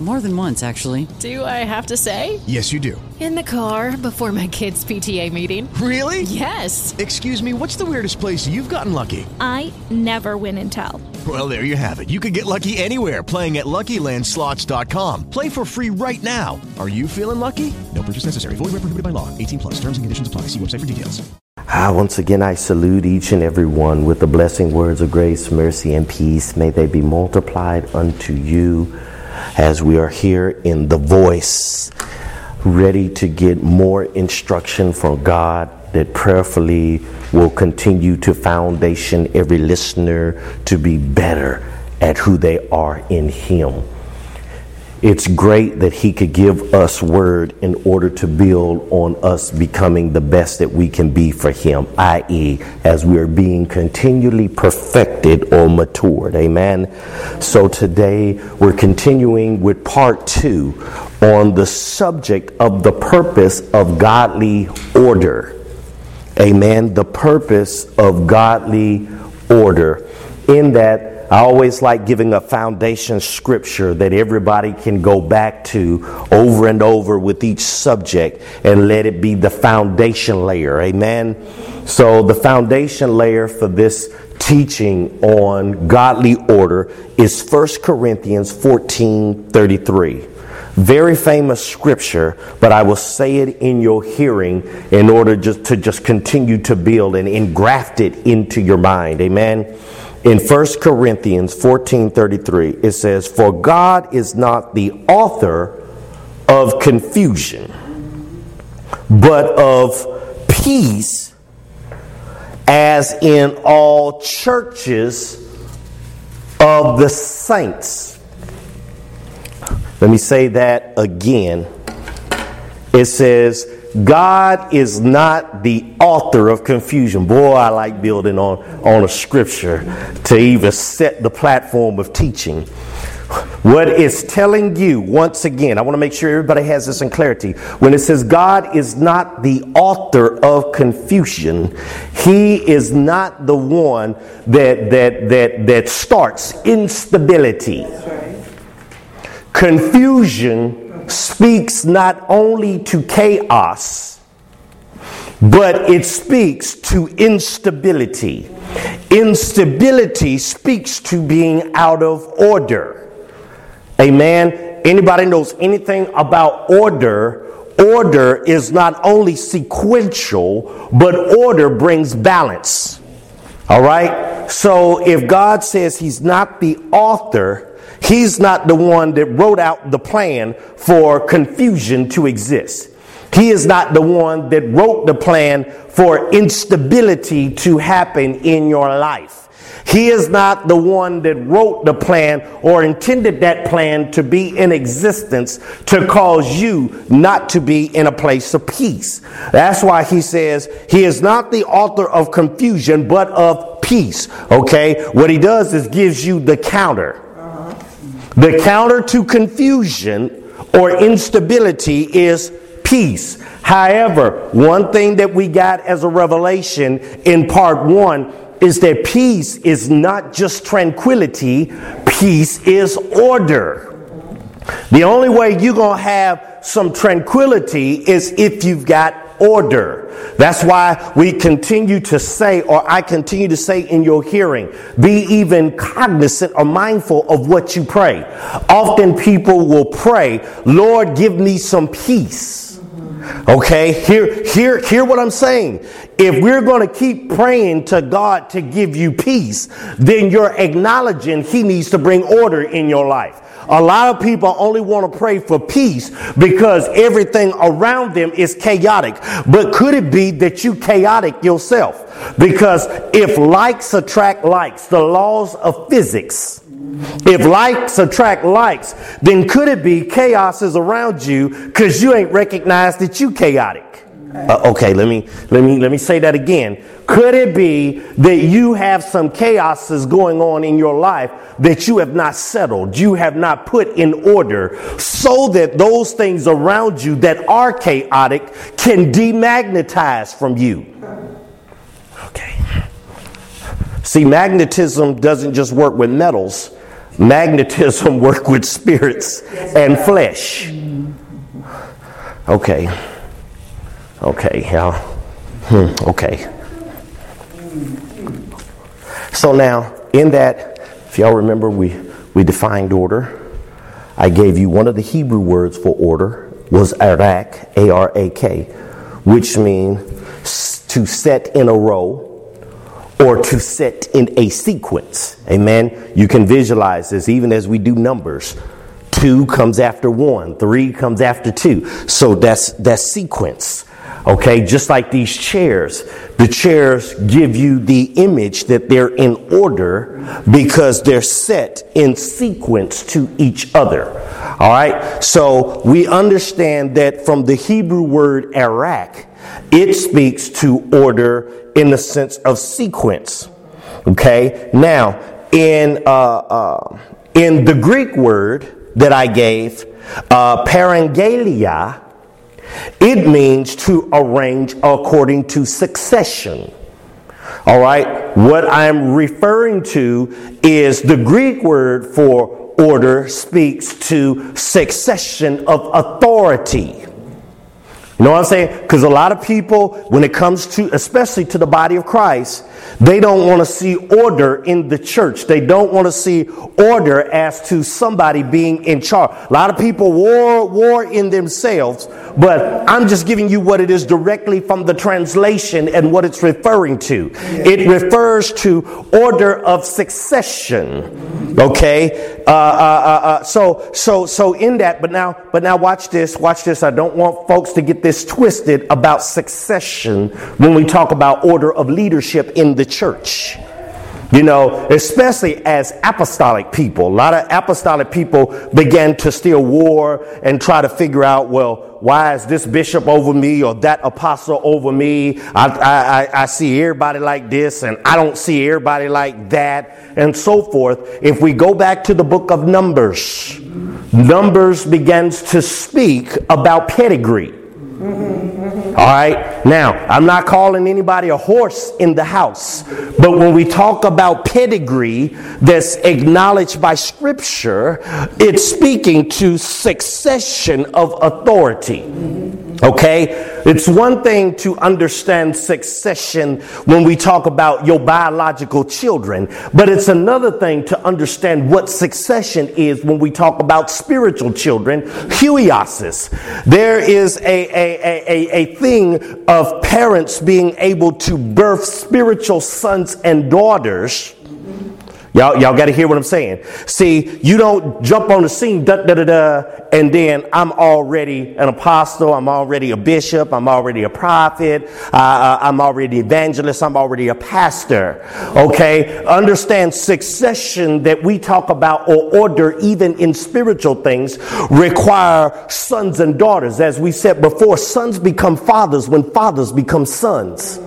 More than once, actually. Do I have to say? Yes, you do. In the car before my kids' PTA meeting. Really? Yes. Excuse me, what's the weirdest place you've gotten lucky? I never win and tell. Well, there you have it. You can get lucky anywhere playing at LuckyLandSlots.com. Play for free right now. Are you feeling lucky? No purchase necessary. Void where prohibited by law. 18 plus. Terms and conditions apply. See website for details. Ah, once again, I salute each and every one with the blessing words of grace, mercy, and peace. May they be multiplied unto you as we are here in the voice, ready to get more instruction from God that prayerfully will continue to foundation every listener to be better at who they are in Him. It's great that He could give us word in order to build on us becoming the best that we can be for Him, i.e., as we are being continually perfected or matured. Amen. So today we're continuing with part two on the subject of the purpose of godly order. Amen. The purpose of godly order. In that, I always like giving a foundation scripture that everybody can go back to over and over with each subject and let it be the foundation layer. Amen. So, the foundation layer for this teaching on godly order is 1 Corinthians 14 33. Very famous scripture, but I will say it in your hearing in order just to just continue to build and engraft it into your mind. Amen. In 1 Corinthians 14:33 it says for God is not the author of confusion but of peace as in all churches of the saints. Let me say that again. It says God is not the author of confusion. Boy, I like building on, on a scripture to even set the platform of teaching. What it's telling you, once again, I want to make sure everybody has this in clarity. When it says God is not the author of confusion, He is not the one that that that that starts instability. Confusion speaks not only to chaos, but it speaks to instability. Instability speaks to being out of order. Amen. Anybody knows anything about order? Order is not only sequential, but order brings balance. All right? So if God says He's not the author, He's not the one that wrote out the plan for confusion to exist. He is not the one that wrote the plan for instability to happen in your life. He is not the one that wrote the plan or intended that plan to be in existence to cause you not to be in a place of peace. That's why he says he is not the author of confusion, but of peace. Okay? What he does is gives you the counter. The counter to confusion or instability is peace. However, one thing that we got as a revelation in part one is that peace is not just tranquility, peace is order. The only way you're going to have some tranquility is if you've got order. That's why we continue to say, or I continue to say in your hearing, be even cognizant or mindful of what you pray. Often people will pray, Lord, give me some peace. Okay, hear, hear, hear what I'm saying. If we're going to keep praying to God to give you peace, then you're acknowledging He needs to bring order in your life. A lot of people only want to pray for peace because everything around them is chaotic. But could it be that you chaotic yourself? Because if likes attract likes, the laws of physics, if likes attract likes, then could it be chaos is around you because you ain't recognized that you chaotic? Uh, okay, let me let me let me say that again. Could it be that you have some chaoses going on in your life that you have not settled, you have not put in order, so that those things around you that are chaotic can demagnetize from you? Okay. See, magnetism doesn't just work with metals. Magnetism work with spirits and flesh. Okay. Okay, yeah. Hmm, okay. So now, in that, if y'all remember, we, we defined order. I gave you one of the Hebrew words for order was arak, A R A K, which means to set in a row or to set in a sequence. Amen. You can visualize this even as we do numbers. Two comes after one, three comes after two. So that's that's sequence. Okay, just like these chairs, the chairs give you the image that they're in order because they're set in sequence to each other. All right, so we understand that from the Hebrew word arak, it speaks to order in the sense of sequence. Okay, now in uh, uh, in the Greek word that I gave, uh, parangelia it means to arrange according to succession. All right, what I'm referring to is the Greek word for order speaks to succession of authority. You know what I'm saying? Because a lot of people, when it comes to, especially to the body of Christ, they don't want to see order in the church. They don't want to see order as to somebody being in charge. A lot of people war, war in themselves, but I'm just giving you what it is directly from the translation and what it's referring to. It refers to order of succession. Okay? Uh, uh, uh, uh, so, so, so in that, but now, but now watch this, watch this. I don't want folks to get this twisted about succession when we talk about order of leadership in the church. You know, especially as apostolic people. A lot of apostolic people began to steer war and try to figure out, well, why is this bishop over me or that apostle over me? I, I, I see everybody like this and I don't see everybody like that and so forth. If we go back to the book of Numbers, Numbers begins to speak about pedigree. All right. Now, I'm not calling anybody a horse in the house, but when we talk about pedigree that's acknowledged by Scripture, it's speaking to succession of authority. Okay? It's one thing to understand succession when we talk about your biological children, but it's another thing to understand what succession is when we talk about spiritual children, huiosis. There is a, a, a, a, thing of parents being able to birth spiritual sons and daughters Y'all, y'all got to hear what I'm saying. See, you don't jump on the scene, da, da, da, da, and then I'm already an apostle, I'm already a bishop, I'm already a prophet, uh, I'm already evangelist, I'm already a pastor. Okay? Understand succession that we talk about or order, even in spiritual things, require sons and daughters. As we said before, sons become fathers when fathers become sons.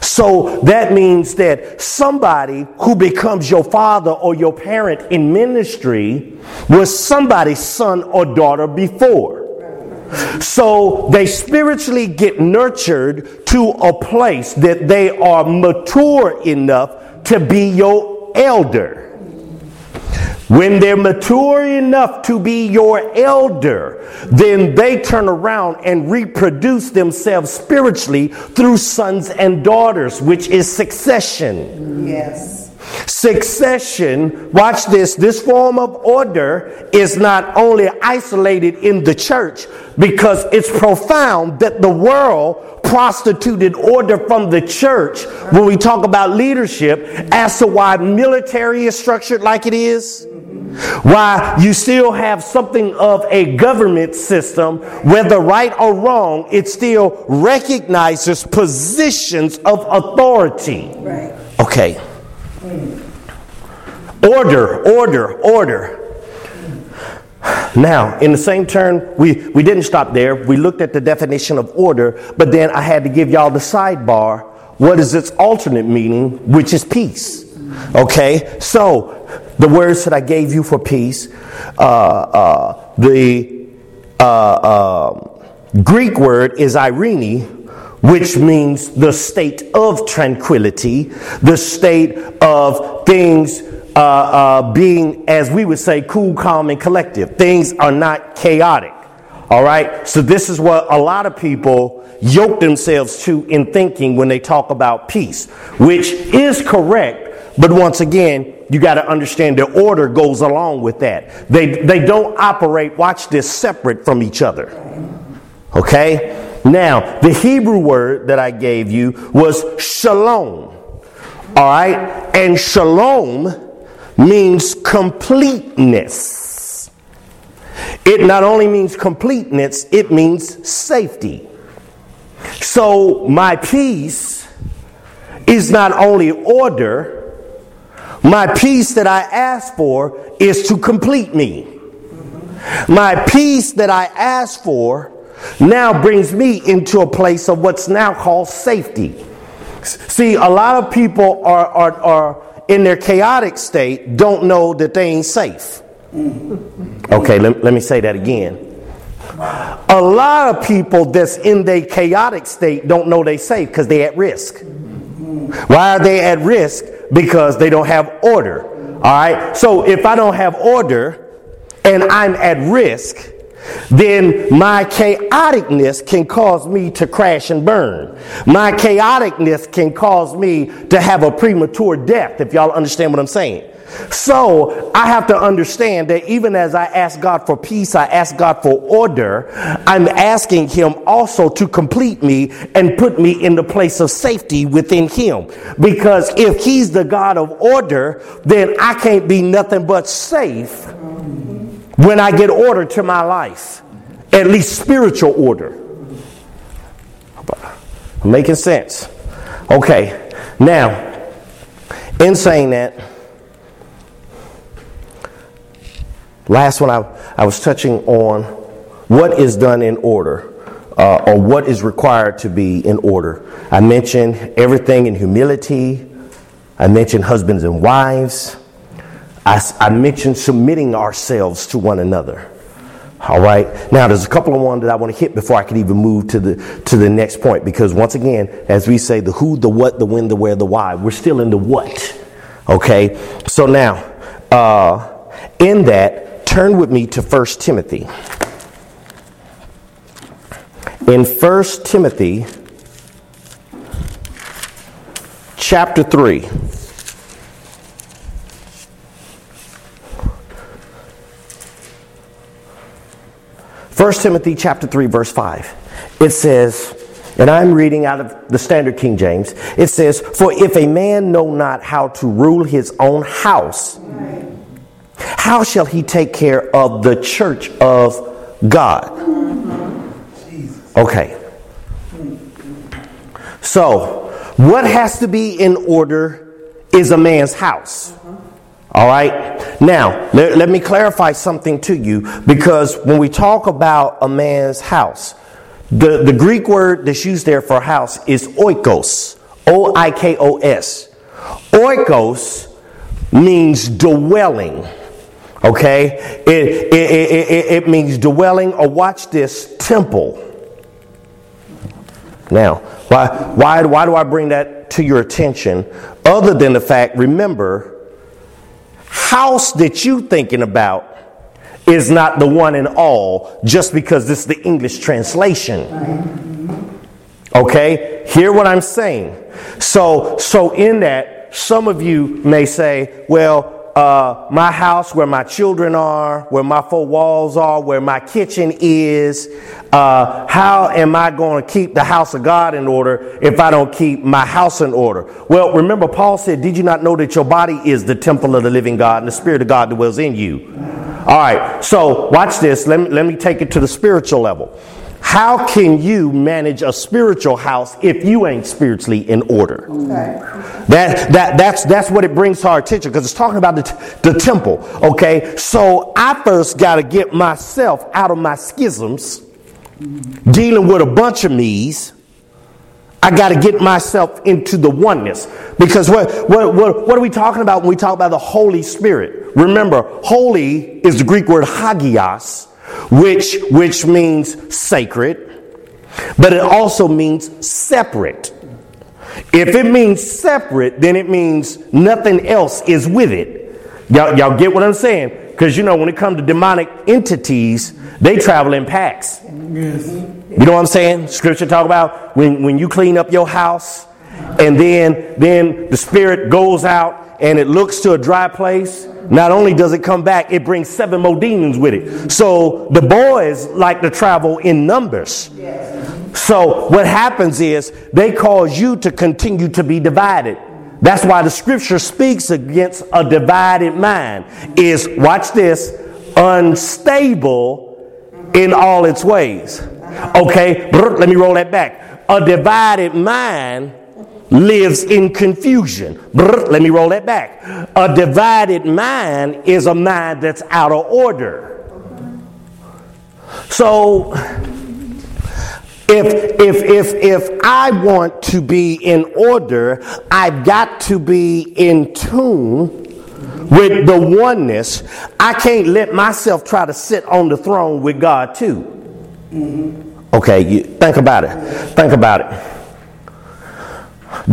So that means that somebody who becomes your father or your parent in ministry was somebody's son or daughter before. So they spiritually get nurtured to a place that they are mature enough to be your elder. When they're mature enough to be your elder, then they turn around and reproduce themselves spiritually through sons and daughters, which is succession. Yes. Succession, watch this, this form of order is not only isolated in the church because it's profound that the world prostituted order from the church when we talk about leadership as to why military is structured like it is why you still have something of a government system, whether right or wrong, it still recognizes positions of authority. Right. Okay. Order, order, order. Now, in the same turn, we, we didn't stop there. We looked at the definition of order, but then I had to give y'all the sidebar. What is its alternate meaning, which is peace? Okay, so the words that I gave you for peace, uh, uh, the uh, uh Greek word is eirene, which means the state of tranquility, the state of things uh, uh, being, as we would say, cool, calm, and collective. Things are not chaotic. All right. So this is what a lot of people yoke themselves to in thinking when they talk about peace, which is correct. But once again, you got to understand the order goes along with that. They, they don't operate, watch this, separate from each other. Okay? Now, the Hebrew word that I gave you was shalom. All right? And shalom means completeness. It not only means completeness, it means safety. So, my peace is not only order, my peace that I ask for is to complete me. My peace that I ask for now brings me into a place of what's now called safety. See, a lot of people are, are, are in their chaotic state, don't know that they ain't safe. Okay, let, let me say that again. A lot of people that's in their chaotic state don't know they safe because they at risk. Why are they at risk? Because they don't have order. All right. So if I don't have order and I'm at risk, then my chaoticness can cause me to crash and burn. My chaoticness can cause me to have a premature death, if y'all understand what I'm saying. So I have to understand that even as I ask God for peace, I ask God for order, I'm asking Him also to complete me and put me in the place of safety within Him. Because if He's the God of order, then I can't be nothing but safe when I get order to my life, at least spiritual order. Making sense? Okay, now, in saying that, last one I, I was touching on what is done in order. Uh, or what is required to be in order. I mentioned everything in humility. I mentioned husbands and wives. I, I mentioned submitting ourselves to one another. All right. Now, there's a couple of ones that I want to hit before I can even move to the to the next point. Because once again, as we say, the who, the what, the when, the where, the why. We're still in the what. Okay. So now, uh, in that, turn with me to First Timothy. In First Timothy, chapter three. 1 Timothy chapter 3 verse 5. It says, and I'm reading out of the Standard King James. It says, "For if a man know not how to rule his own house, how shall he take care of the church of God?" Okay. So, what has to be in order is a man's house. All right. Now, let, let, me clarify something to you because when we talk about a man's house, the, the Greek word that's used there for house is oikos. O I K O S. Oikos means dwelling. Okay? It, it, it, it, means dwelling, or watch this, temple. Now, why, why, why do I bring that to your attention? Other than the fact, remember, house that you thinking about is not the one in all just because this is the English translation. Okay? Hear what I'm saying. So so in that some of you may say, well, uh, my house, where my children are, where my four walls are, where my kitchen is. Uh, how am I going to keep the house of God in order if I don't keep my house in order? Well, remember, Paul said, Did you not know that your body is the temple of the living God and the Spirit of God dwells in you? All right, so watch this. Let me, let me take it to the spiritual level. How can you manage a spiritual house if you ain't spiritually in order? Okay. That, that, that's, that's what it brings to our attention because it's talking about the, t- the temple. Okay, so I first got to get myself out of my schisms, dealing with a bunch of me's. I got to get myself into the oneness. Because what, what, what, what, are we talking about when we talk about the Holy Spirit? Remember, holy is the Greek word hagios, which, which means sacred. but it also means separate. If it means separate, then it means nothing else is with it. Y'all, y'all get what I'm saying? Because you know, when it comes to demonic entities, they travel in packs. Yes. You know what I'm saying? Scripture talk about when, when you clean up your house and then then the spirit goes out and it looks to a dry place. Not only does it come back, it brings seven more demons with it. So the boys like to travel in numbers. So what happens is they cause you to continue to be divided. That's why the scripture speaks against a divided mind. Is watch this, unstable in all its ways. Okay, let me roll that back. A divided mind lives in confusion. Let me roll that back. A divided mind is a mind that's out of order. So if if if if I want to be in order, I've got to be in tune with the oneness. I can't let myself try to sit on the throne with God too. Mm-hmm. Okay, you, think about it. Think about it.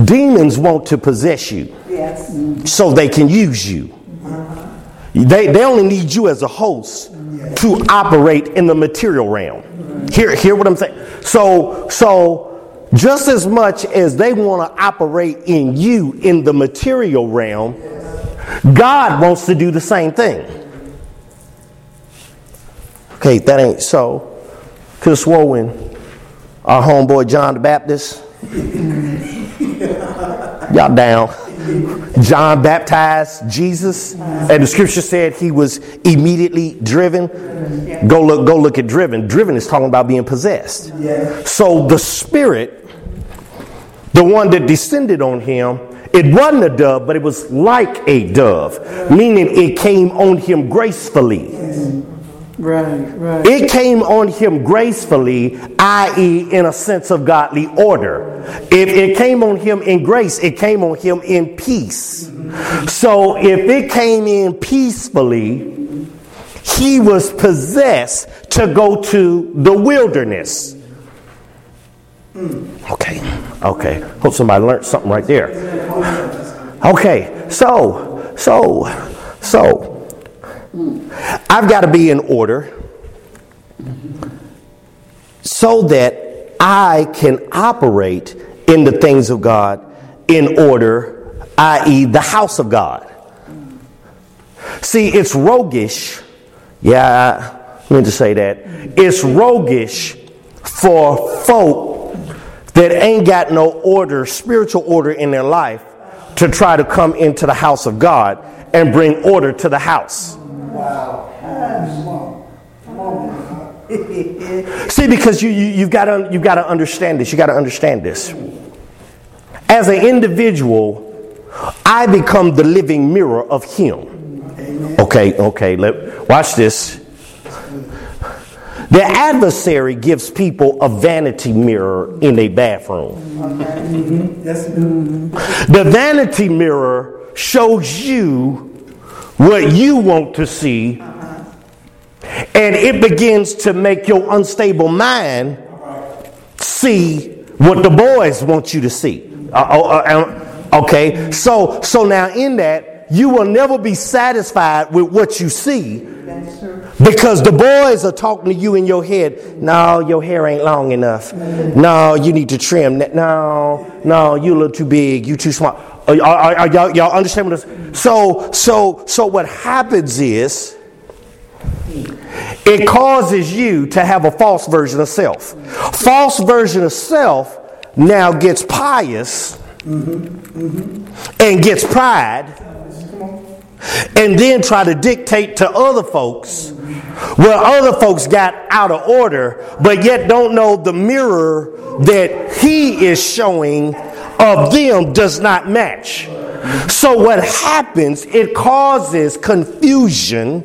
Demons want to possess you yes. so they can use you. They, they only need you as a host to operate in the material realm. Hear, hear what I'm saying? So, so just as much as they want to operate in you in the material realm, God wants to do the same thing. Okay, that ain't so. Could have swore our homeboy John the Baptist, y'all down. John baptized Jesus, and the scripture said he was immediately driven. Go look, go look at driven. Driven is talking about being possessed. So the spirit, the one that descended on him, it wasn't a dove, but it was like a dove, meaning it came on him gracefully. Right, right. It came on him gracefully, i.e., in a sense of godly order. If it came on him in grace, it came on him in peace. So if it came in peacefully, he was possessed to go to the wilderness. Okay, okay. Hope somebody learned something right there. Okay, so, so, so, I've got to be in order so that I can operate in the things of God in order, i.e., the house of God. See, it's roguish. Yeah, I meant to say that. It's roguish for folk that ain't got no order, spiritual order in their life, to try to come into the house of God and bring order to the house. See, because you, you, have got to, you've got to understand this. You've got to understand this. As an individual, I become the living mirror of Him. Okay, okay, let, watch this. The adversary gives people a vanity mirror in a bathroom. The vanity mirror shows you what you want to see, and it begins to make your unstable mind see what the boys want you to see. Uh, okay, so so now in that you will never be satisfied with what you see because the boys are talking to you in your head. No, your hair ain't long enough. No, you need to trim. No, no, you look too big. You too small. Are, are y'all, y'all understand what this? So, so, so what happens is it causes you to have a false version of self. False version of self now gets pious and gets pride and then try to dictate to other folks where other folks got out of order, but yet don't know the mirror that he is showing of them does not match. So what happens, it causes confusion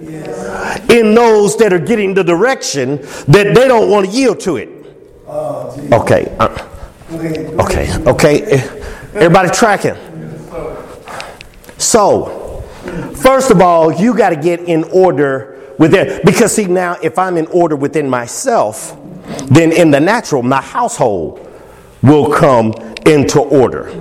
in those that are getting the direction that they don't want to yield to it. Okay. Uh, okay. Okay. Everybody tracking. So, first of all, you got to get in order within because see now if I'm in order within myself, then in the natural, my household will come into order.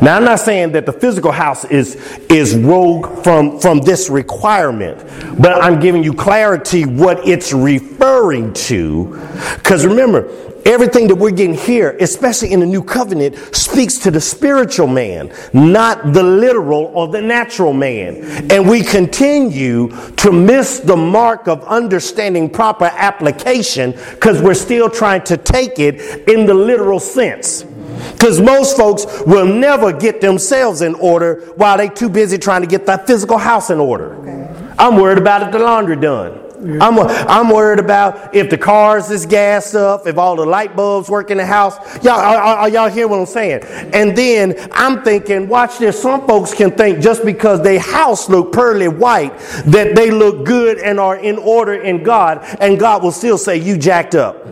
Now, I'm not saying that the physical house is is rogue from from this requirement, but I'm giving you clarity what it's referring to. Because remember, everything that we're getting here, especially in the new covenant, speaks to the spiritual man, not the literal or the natural man. And we continue to miss the mark of understanding proper application because we're still trying to take it in the literal sense. Because most folks will never get themselves in order while they too busy trying to get that physical house in order. I'm worried about if the laundry done. I'm, I'm worried about if the cars is gassed up, if all the light bulbs work in the house. Y'all, are, are y'all hear what I'm saying? And then I'm thinking, watch this. Some folks can think just because their house look pearly white that they look good and are in order in God, and God will still say you jacked up.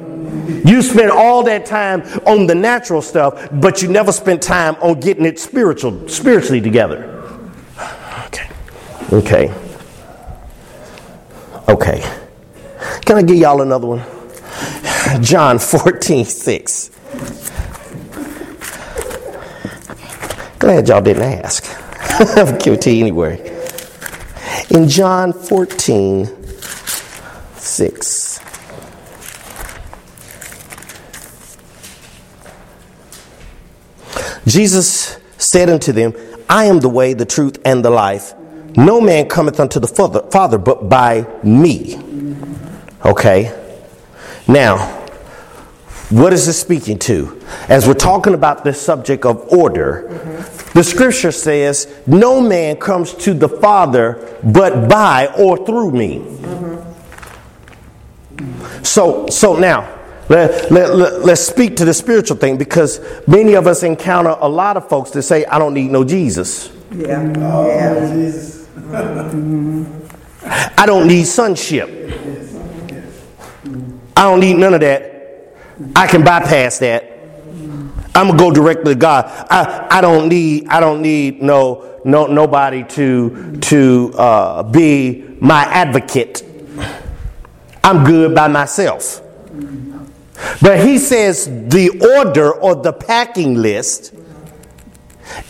You spent all that time on the natural stuff, but you never spent time on getting it spiritual, spiritually together. Okay. Okay. Okay. Can I give y'all another one? John 14, 6. Glad y'all didn't ask. I'll give it to you anyway. In John 14, 6. Jesus said unto them, I am the way, the truth, and the life. No man cometh unto the Father but by me. Okay? Now, what is this speaking to? As we're talking about this subject of order, mm-hmm. the scripture says, No man comes to the Father but by or through me. Mm-hmm. So, so now, let, let, let, let's speak to the spiritual thing because many of us encounter a lot of folks that say, I don't need no Jesus. Yeah. Oh, yeah. Jesus. I don't need sonship. I don't need none of that. I can bypass that. I'm gonna go directly to God. I, I don't need I don't need no no nobody to to uh, be my advocate. I'm good by myself. But he says the order or the packing list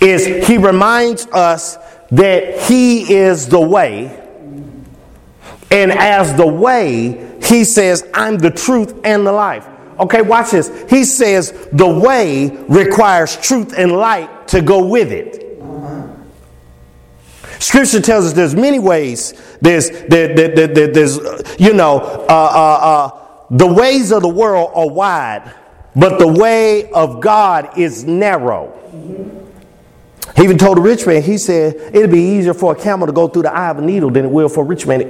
is he reminds us that he is the way. And as the way, he says, I'm the truth and the life. Okay, watch this. He says the way requires truth and light to go with it. Scripture tells us there's many ways. There's, there, there, there, there's you know, uh, uh, uh, the ways of the world are wide, but the way of God is narrow. He even told a rich man, he said, it'd be easier for a camel to go through the eye of a needle than it will for a rich man.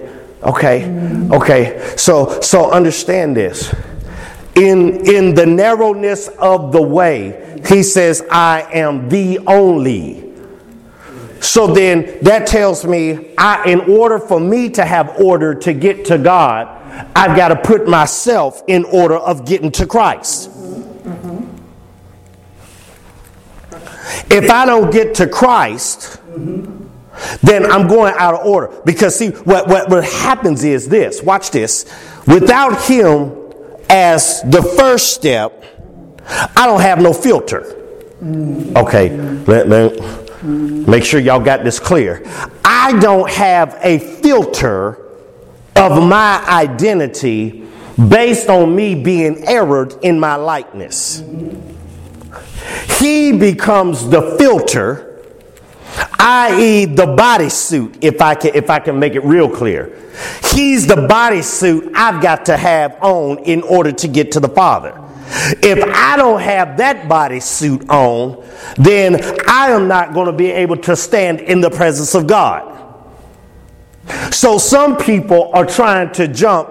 Okay, okay. So, so understand this. In, in the narrowness of the way, he says, I am the only. So then that tells me, I, in order for me to have order to get to God, I've got to put myself in order of getting to Christ. If I don't get to Christ, then I'm going out of order. Because, see, what, what, what happens is this watch this. Without Him as the first step, I don't have no filter. Okay, let, let, make sure y'all got this clear. I don't have a filter of my identity based on me being errored in my likeness. He becomes the filter, i.e., the bodysuit, if I can if I can make it real clear. He's the bodysuit I've got to have on in order to get to the Father. If I don't have that bodysuit on, then I am not going to be able to stand in the presence of God. So some people are trying to jump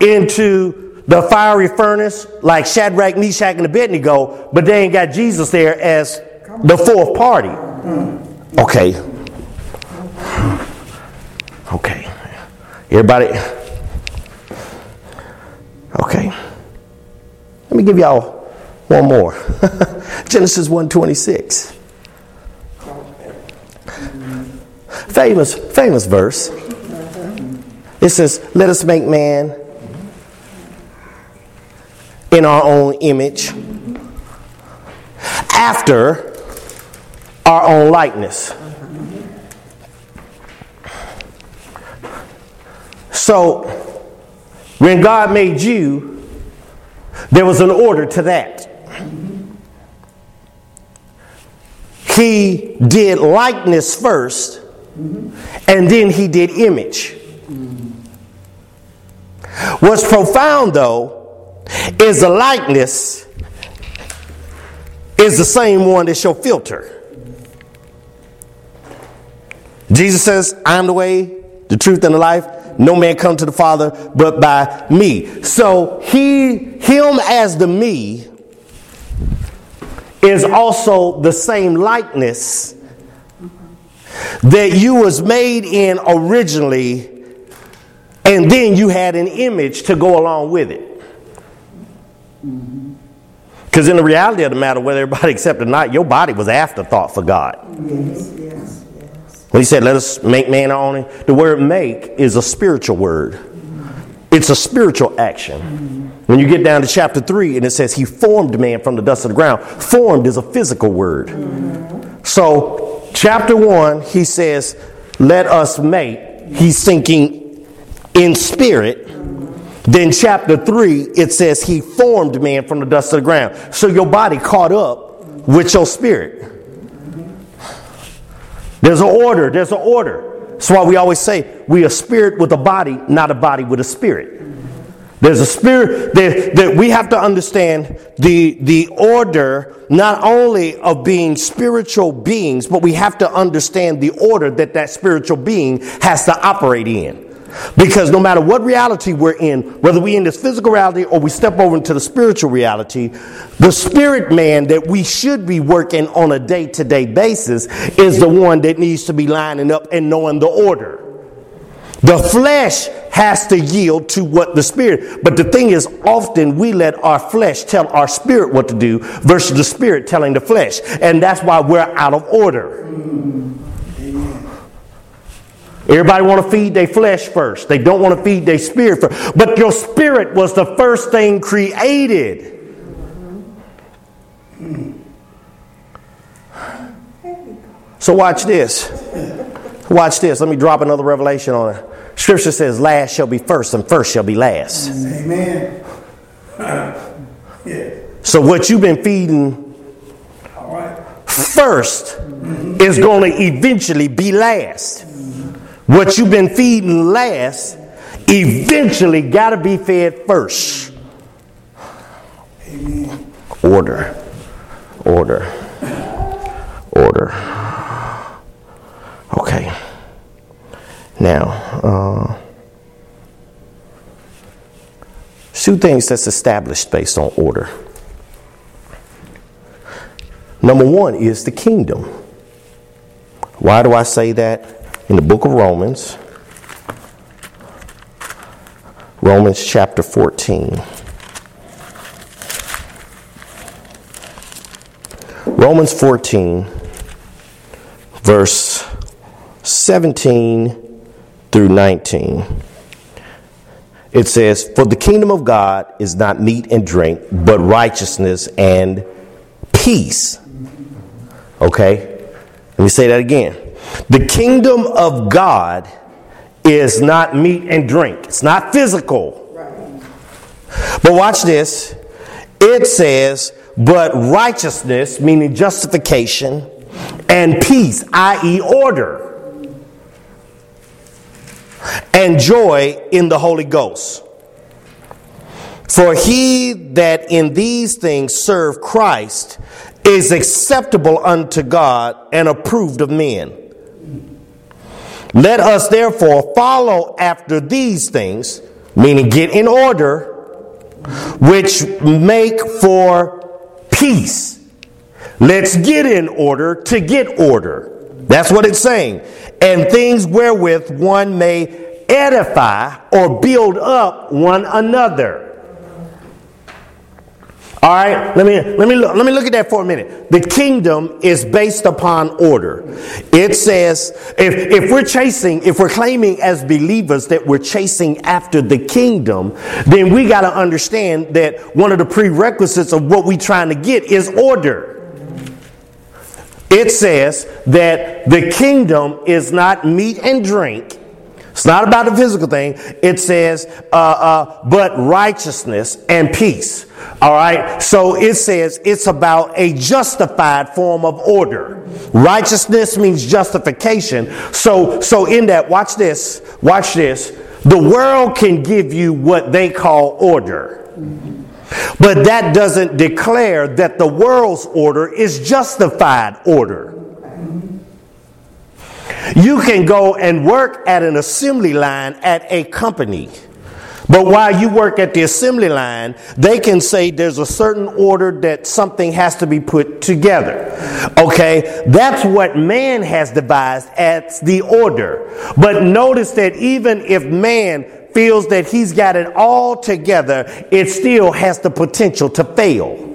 into the fiery furnace like Shadrach, Meshach, and Abednego, but they ain't got Jesus there as the fourth party. Okay. Okay. Everybody. Okay. Let me give y'all one more. Genesis 126. Famous, famous verse. It says, Let us make man in our own image after our own likeness. So, when God made you, there was an order to that. He did likeness first, and then he did image. What's profound though is the likeness is the same one that's your filter. Jesus says, I'm the way, the truth, and the life. No man come to the Father but by me. So he, him as the me, is also the same likeness that you was made in originally and then you had an image to go along with it. Because in the reality of the matter whether everybody accepted or not your body was afterthought for god. Yes, yes, yes. when he said let us make man our own the word make is a spiritual word. It's a spiritual action. When you get down to chapter 3 and it says he formed man from the dust of the ground formed is a physical word. So chapter 1 he says let us make he's thinking in spirit then chapter 3 it says he formed man from the dust of the ground. So your body caught up with your spirit. There's an order there's an order. That's why we always say we a spirit with a body not a body with a spirit. There's a spirit that, that we have to understand the, the order not only of being spiritual beings, but we have to understand the order that that spiritual being has to operate in. Because no matter what reality we're in, whether we're in this physical reality or we step over into the spiritual reality, the spirit man that we should be working on a day to day basis is the one that needs to be lining up and knowing the order. The flesh has to yield to what the spirit, but the thing is, often we let our flesh tell our spirit what to do versus the spirit telling the flesh. And that's why we're out of order. Everybody want to feed their flesh first. They don't want to feed their spirit first. But your spirit was the first thing created. So watch this. Watch this. Let me drop another revelation on it. Scripture says, last shall be first and first shall be last. Amen. yeah. So what you've been feeding right. first is going to eventually be last. What you've been feeding last eventually got to be fed first. Order. Order. Order. Okay. Now, uh, two things that's established based on order. Number one is the kingdom. Why do I say that? In the book of Romans, Romans chapter 14. Romans 14, verse 17 through 19. It says, For the kingdom of God is not meat and drink, but righteousness and peace. Okay? Let me say that again. The kingdom of God is not meat and drink, it's not physical. But watch this. It says, but righteousness, meaning justification, and peace, i.e., order, and joy in the Holy Ghost. For he that in these things serve Christ is acceptable unto God and approved of men. Let us therefore follow after these things, meaning get in order, which make for peace. Let's get in order to get order. That's what it's saying. And things wherewith one may edify or build up one another. All right, let me let me look, let me look at that for a minute. The kingdom is based upon order. It says if if we're chasing, if we're claiming as believers that we're chasing after the kingdom, then we got to understand that one of the prerequisites of what we're trying to get is order. It says that the kingdom is not meat and drink. It's not about the physical thing. It says, uh, uh, but righteousness and peace. All right. So it says it's about a justified form of order. Righteousness means justification. So, so in that, watch this, watch this. The world can give you what they call order. But that doesn't declare that the world's order is justified order. You can go and work at an assembly line at a company. But while you work at the assembly line, they can say there's a certain order that something has to be put together. Okay, that's what man has devised as the order. But notice that even if man feels that he's got it all together, it still has the potential to fail.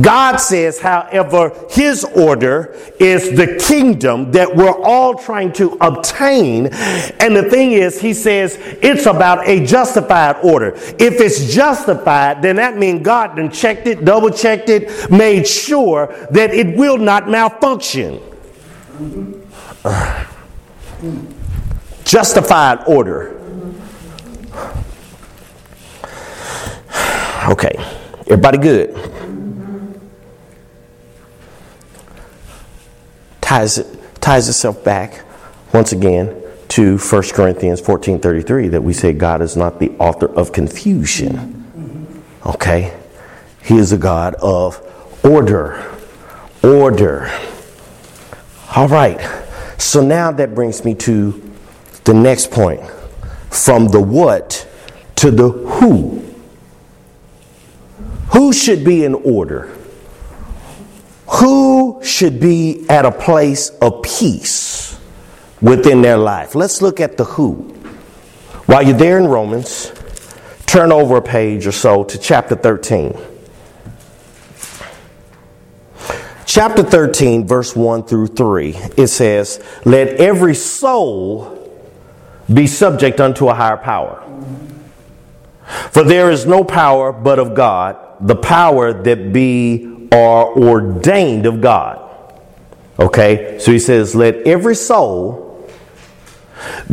God says, however, his order is the kingdom that we're all trying to obtain. And the thing is, he says it's about a justified order. If it's justified, then that means God then checked it, double checked it, made sure that it will not malfunction. Justified order. Okay, Eh, everybody good? Ties, ties itself back once again to 1 Corinthians 14:33 that we say God is not the author of confusion. Okay? He is a God of order. Order. All right. So now that brings me to the next point. From the what to the who. Who should be in order? Who should be at a place of peace within their life? Let's look at the who. While you're there in Romans, turn over a page or so to chapter 13. Chapter 13, verse 1 through 3, it says, Let every soul be subject unto a higher power. For there is no power but of God the power that be are ordained of God. Okay, so he says, let every soul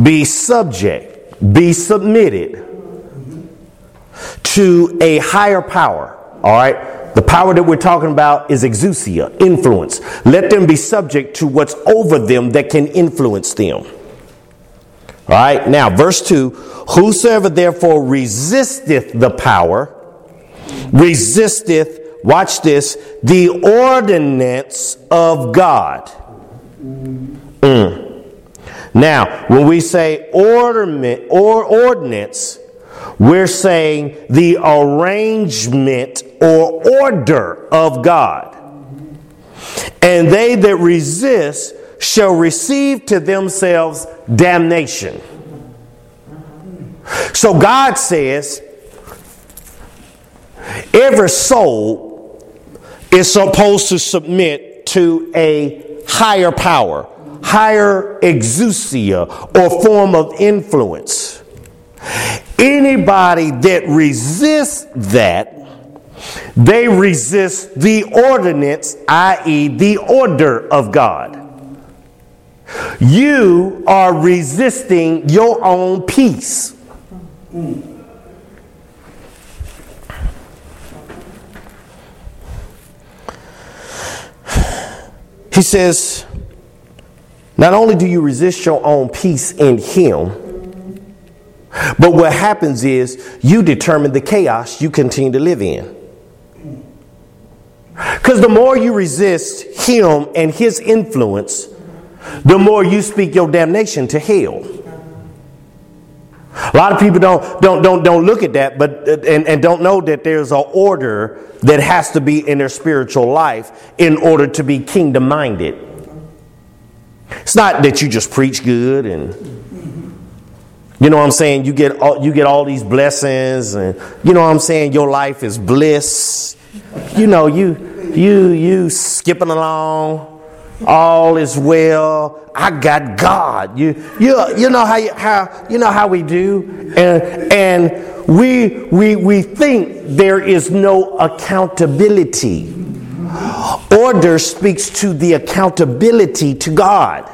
be subject, be submitted to a higher power. All right, the power that we're talking about is exousia, influence. Let them be subject to what's over them that can influence them. All right, now verse 2 Whosoever therefore resisteth the power, resisteth, watch this, the ordinance of God. Mm. Now, when we say ornament or ordinance, we're saying the arrangement or order of God. And they that resist shall receive to themselves damnation. So God says, Every soul is supposed to submit to a higher power, higher exousia, or form of influence. Anybody that resists that, they resist the ordinance, i.e., the order of God. You are resisting your own peace. He says, not only do you resist your own peace in Him, but what happens is you determine the chaos you continue to live in. Because the more you resist Him and His influence, the more you speak your damnation to hell. A lot of people don't don't don't don't look at that, but and, and don't know that there's an order that has to be in their spiritual life in order to be kingdom minded. It's not that you just preach good and you know what I'm saying. You get all, you get all these blessings and you know what I'm saying. Your life is bliss. You know, you you you skipping along, all is well. I got God. You you you know how you, how you know how we do, and and we we we think there is no accountability. Order speaks to the accountability to God.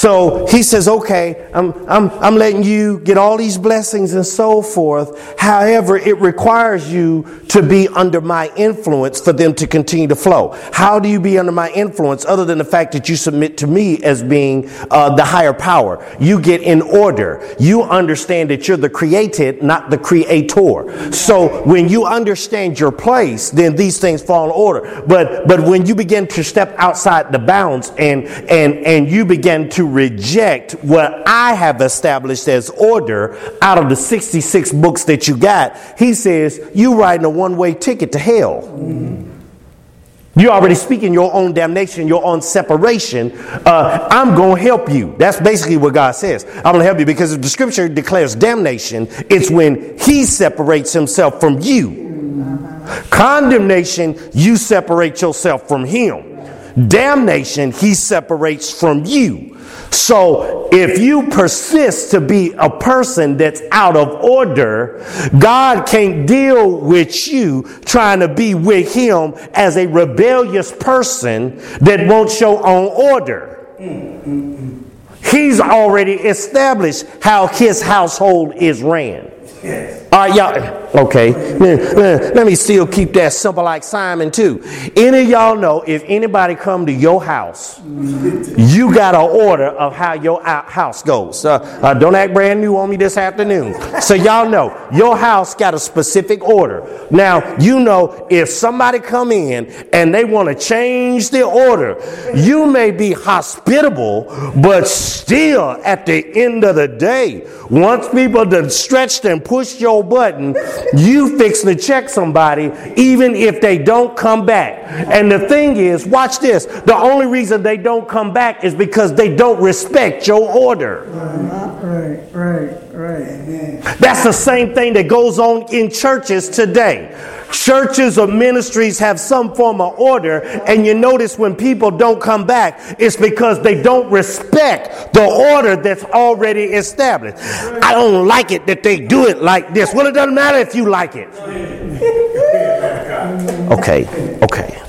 So he says, okay, I'm, I'm, I'm letting you get all these blessings and so forth. However, it requires you to be under my influence for them to continue to flow. How do you be under my influence other than the fact that you submit to me as being uh, the higher power? You get in order. You understand that you're the created, not the creator. So when you understand your place, then these things fall in order. But, but when you begin to step outside the bounds and, and, and you begin to to reject what I have established as order out of the 66 books that you got, he says, You're riding a one way ticket to hell. You're already speaking your own damnation, your own separation. Uh, I'm going to help you. That's basically what God says. I'm going to help you because if the scripture declares damnation, it's when He separates Himself from you. Condemnation, you separate yourself from Him. Damnation, He separates from you. So if you persist to be a person that's out of order, God can't deal with you trying to be with Him as a rebellious person that won't show on order. He's already established how His household is ran. All right, y'all. Okay. Let me still keep that simple like Simon too. Any of y'all know if anybody come to your house, you got an order of how your house goes. Uh, uh, don't act brand new on me this afternoon. So y'all know your house got a specific order. Now you know if somebody come in and they want to change the order, you may be hospitable, but still at the end of the day, once people done stretched and push your button, you fix to check somebody even if they don't come back. And the thing is, watch this. The only reason they don't come back is because they don't respect your order. Right, right, right. right. That's the same thing that goes on in churches today. Churches or ministries have some form of order, and you notice when people don't come back, it's because they don't respect the order that's already established. I don't like it that they do it like this. Well, it doesn't matter if you like it. Okay, okay.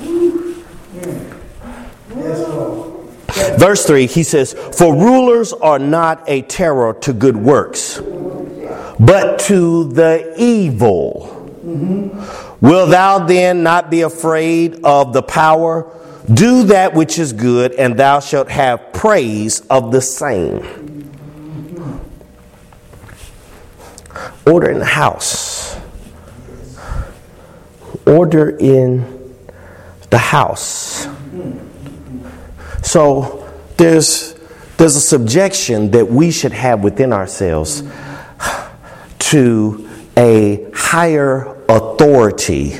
Verse 3, he says, For rulers are not a terror to good works, but to the evil. Mm-hmm. Will thou then not be afraid of the power? Do that which is good, and thou shalt have praise of the same. Order in the house. Order in the house. So there's there's a subjection that we should have within ourselves to a higher authority,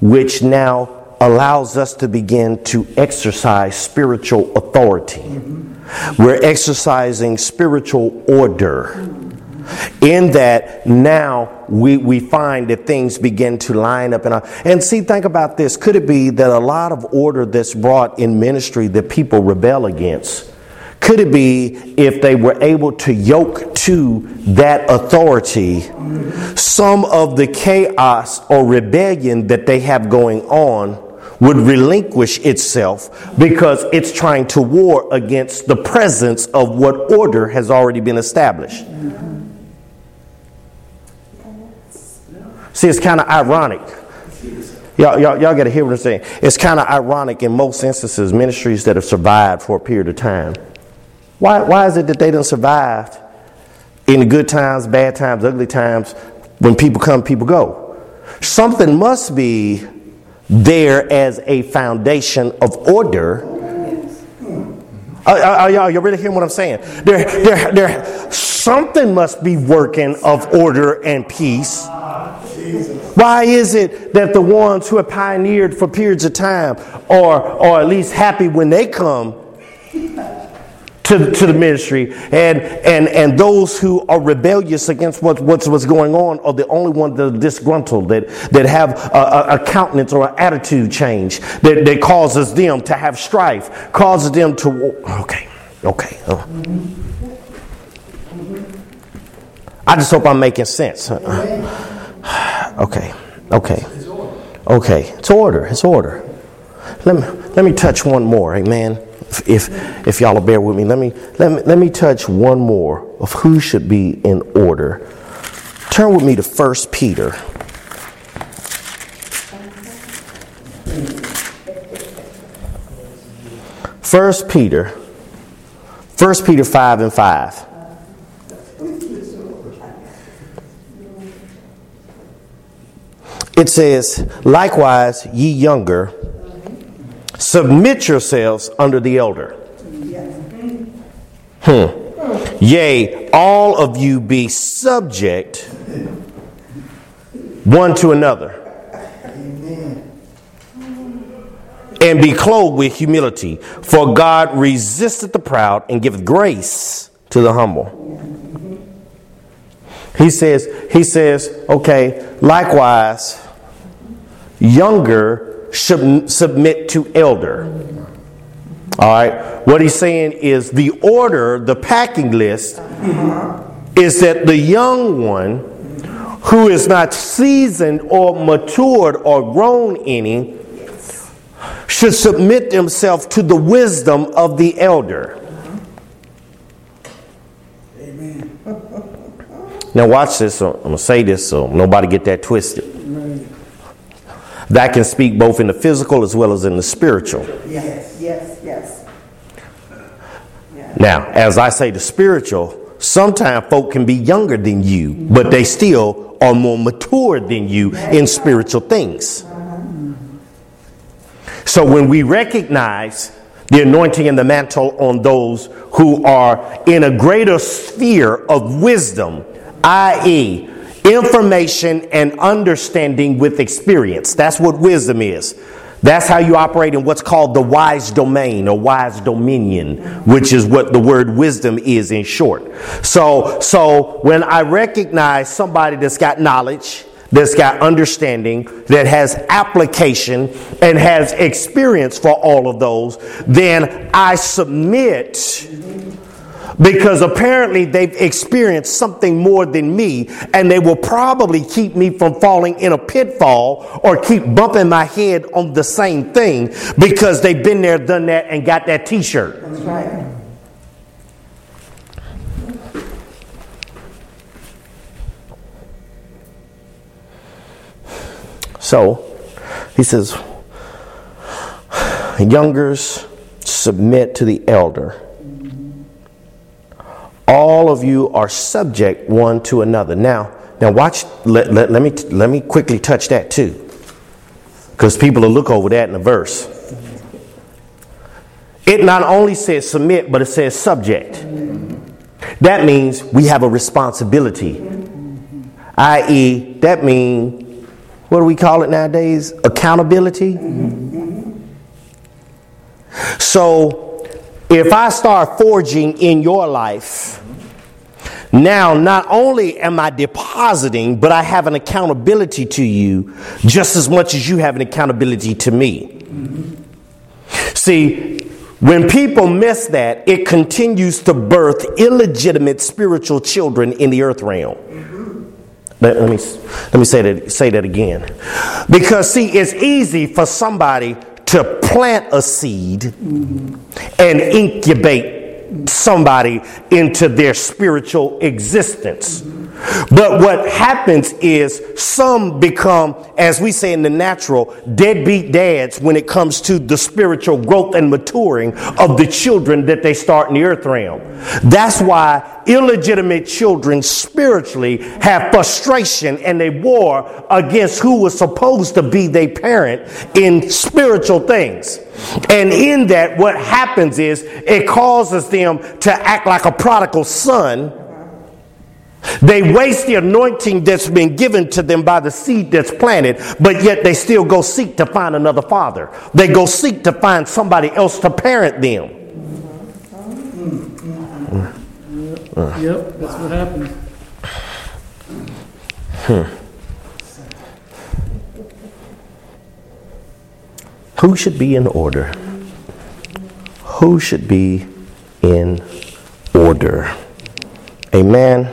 which now allows us to begin to exercise spiritual authority. Mm-hmm. We're exercising spiritual order. In that now we, we find that things begin to line up. And, and see, think about this. Could it be that a lot of order that's brought in ministry that people rebel against? Could it be if they were able to yoke to that authority some of the chaos or rebellion that they have going on would relinquish itself because it's trying to war against the presence of what order has already been established? See, it's kind of ironic. Y'all, y'all, y'all got to hear what I'm saying. It's kind of ironic in most instances, ministries that have survived for a period of time. Why, why is it that they don't survive in the good times, bad times, ugly times? When people come, people go. Something must be there as a foundation of order. Are, are, y'all, you really hearing what I'm saying? There, there, there, something must be working of order and peace. Why is it that the ones who have pioneered for periods of time are, are at least happy when they come to, to the ministry, and, and, and those who are rebellious against what, what's, what's going on are the only ones that are disgruntled, that, that have a, a, countenance or an attitude change that, that causes them to have strife, causes them to. Okay, okay. Oh. I just hope I'm making sense. Okay, okay, okay. It's order. It's order. Let me let me touch one more, amen. If if y'all will bear with me, let me let me let me touch one more of who should be in order. Turn with me to First Peter. First Peter, First Peter five and five. It says, likewise, ye younger, submit yourselves under the elder. Hmm. Yea, all of you be subject one to another. And be clothed with humility, for God resisteth the proud and giveth grace to the humble. He says, he says, okay, likewise, younger should submit to elder. All right. What he's saying is the order, the packing list, is that the young one who is not seasoned or matured or grown any should submit themselves to the wisdom of the elder. Now watch this. I'm gonna say this so nobody get that twisted. That can speak both in the physical as well as in the spiritual. Yes, yes, yes. Now, as I say the spiritual, sometimes folk can be younger than you, but they still are more mature than you in spiritual things. So when we recognize the anointing and the mantle on those who are in a greater sphere of wisdom, i.e., information and understanding with experience. That's what wisdom is. That's how you operate in what's called the wise domain or wise dominion, which is what the word wisdom is in short. So, so when I recognize somebody that's got knowledge, that's got understanding, that has application, and has experience for all of those, then I submit because apparently they've experienced something more than me, and they will probably keep me from falling in a pitfall or keep bumping my head on the same thing because they've been there, done that, and got that t shirt. That's right. So he says, Youngers, submit to the elder of you are subject one to another. Now, now watch, let, let, let me, let me quickly touch that too. Because people will look over that in the verse. It not only says submit, but it says subject. That means we have a responsibility. I.e., that means, what do we call it nowadays? Accountability. So, if I start forging in your life, now not only am I depositing, but I have an accountability to you just as much as you have an accountability to me. See, when people miss that, it continues to birth illegitimate spiritual children in the earth realm. Let, let me, let me say, that, say that again. Because, see, it's easy for somebody to plant a seed and incubate somebody into their spiritual existence. But what happens is some become, as we say in the natural, deadbeat dads when it comes to the spiritual growth and maturing of the children that they start in the earth realm. That's why illegitimate children spiritually have frustration and they war against who was supposed to be their parent in spiritual things. And in that, what happens is it causes them to act like a prodigal son they waste the anointing that's been given to them by the seed that's planted, but yet they still go seek to find another father. They go seek to find somebody else to parent them. Yep, that's what happened. Hmm. Who should be in order? Who should be in order? Amen.